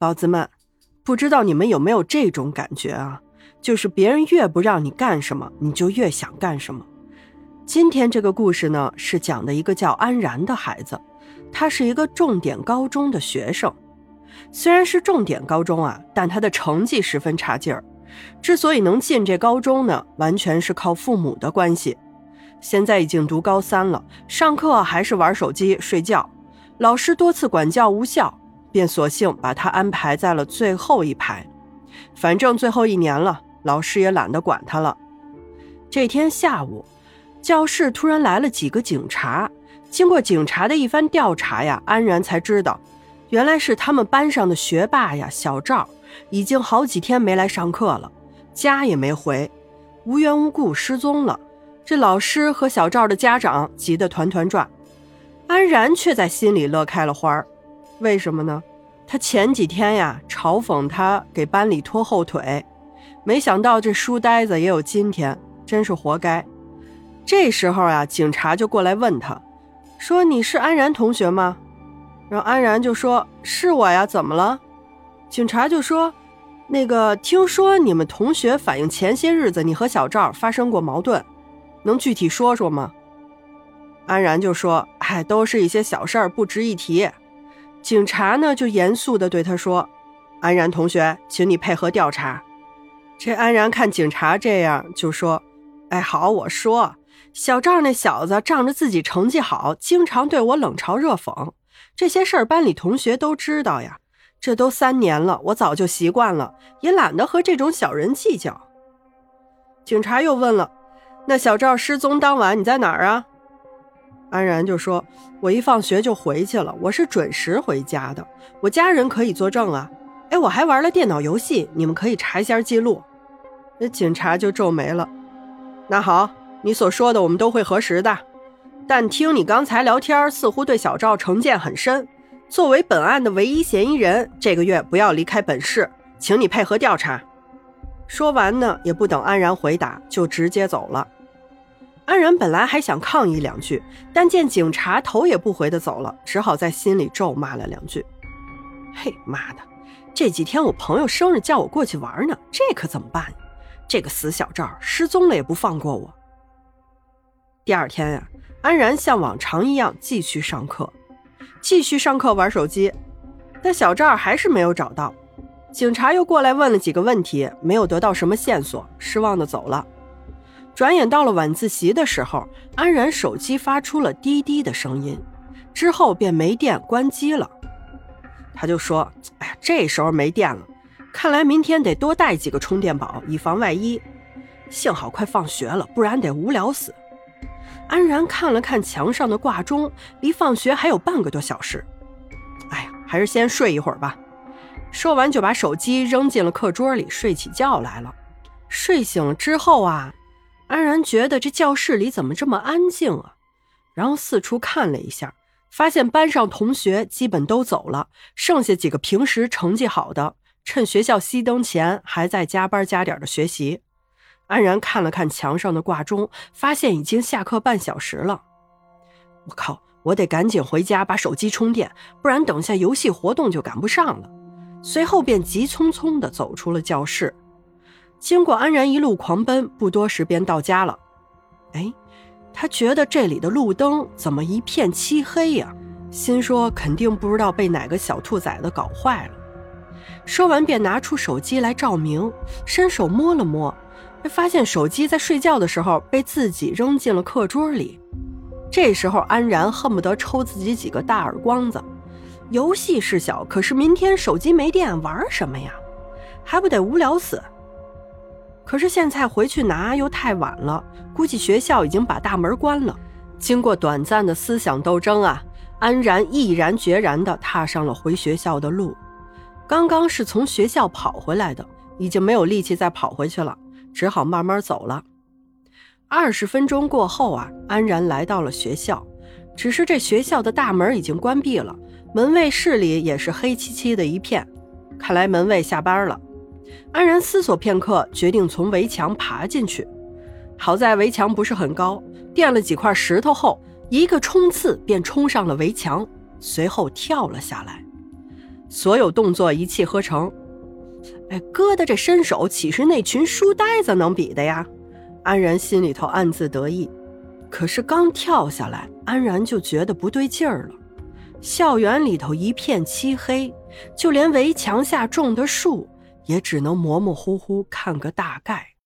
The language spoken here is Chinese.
宝子们，不知道你们有没有这种感觉啊？就是别人越不让你干什么，你就越想干什么。今天这个故事呢，是讲的一个叫安然的孩子，他是一个重点高中的学生。虽然是重点高中啊，但他的成绩十分差劲儿。之所以能进这高中呢，完全是靠父母的关系。现在已经读高三了，上课还是玩手机睡觉，老师多次管教无效，便索性把他安排在了最后一排。反正最后一年了，老师也懒得管他了。这天下午，教室突然来了几个警察。经过警察的一番调查呀，安然才知道，原来是他们班上的学霸呀，小赵，已经好几天没来上课了，家也没回，无缘无故失踪了。这老师和小赵的家长急得团团转，安然却在心里乐开了花儿。为什么呢？他前几天呀嘲讽他给班里拖后腿，没想到这书呆子也有今天，真是活该。这时候啊，警察就过来问他，说：“你是安然同学吗？”然后安然就说：“是我呀，怎么了？”警察就说：“那个，听说你们同学反映前些日子你和小赵发生过矛盾。”能具体说说吗？安然就说：“哎，都是一些小事儿，不值一提。”警察呢就严肃地对他说：“安然同学，请你配合调查。”这安然看警察这样，就说：“哎，好，我说，小赵那小子仗着自己成绩好，经常对我冷嘲热讽，这些事儿班里同学都知道呀。这都三年了，我早就习惯了，也懒得和这种小人计较。”警察又问了。那小赵失踪当晚你在哪儿啊？安然就说：“我一放学就回去了，我是准时回家的，我家人可以作证啊。哎，我还玩了电脑游戏，你们可以查一下记录。”那警察就皱眉了。那好，你所说的我们都会核实的，但听你刚才聊天，似乎对小赵成见很深。作为本案的唯一嫌疑人，这个月不要离开本市，请你配合调查。说完呢，也不等安然回答，就直接走了。安然本来还想抗议两句，但见警察头也不回的走了，只好在心里咒骂了两句：“嘿，妈的！这几天我朋友生日叫我过去玩呢，这可怎么办？这个死小赵失踪了也不放过我。”第二天呀，安然像往常一样继续上课，继续上课玩手机，但小赵还是没有找到。警察又过来问了几个问题，没有得到什么线索，失望的走了。转眼到了晚自习的时候，安然手机发出了滴滴的声音，之后便没电关机了。他就说：“哎呀，这时候没电了，看来明天得多带几个充电宝，以防万一。幸好快放学了，不然得无聊死。”安然看了看墙上的挂钟，离放学还有半个多小时。哎呀，还是先睡一会儿吧。说完，就把手机扔进了课桌里，睡起觉来了。睡醒之后啊，安然觉得这教室里怎么这么安静啊？然后四处看了一下，发现班上同学基本都走了，剩下几个平时成绩好的，趁学校熄灯前还在加班加点的学习。安然看了看墙上的挂钟，发现已经下课半小时了。我靠，我得赶紧回家把手机充电，不然等下游戏活动就赶不上了。随后便急匆匆地走出了教室，经过安然一路狂奔，不多时便到家了。哎，他觉得这里的路灯怎么一片漆黑呀？心说肯定不知道被哪个小兔崽子搞坏了。说完便拿出手机来照明，伸手摸了摸，发现手机在睡觉的时候被自己扔进了课桌里。这时候安然恨不得抽自己几个大耳光子。游戏是小，可是明天手机没电，玩什么呀？还不得无聊死？可是现在回去拿又太晚了，估计学校已经把大门关了。经过短暂的思想斗争啊，安然毅然决然地踏上了回学校的路。刚刚是从学校跑回来的，已经没有力气再跑回去了，只好慢慢走了。二十分钟过后啊，安然来到了学校，只是这学校的大门已经关闭了。门卫室里也是黑漆漆的一片，看来门卫下班了。安然思索片刻，决定从围墙爬进去。好在围墙不是很高，垫了几块石头后，一个冲刺便冲上了围墙，随后跳了下来。所有动作一气呵成。哎，哥的这身手岂是那群书呆子能比的呀？安然心里头暗自得意。可是刚跳下来，安然就觉得不对劲儿了。校园里头一片漆黑，就连围墙下种的树也只能模模糊糊看个大概。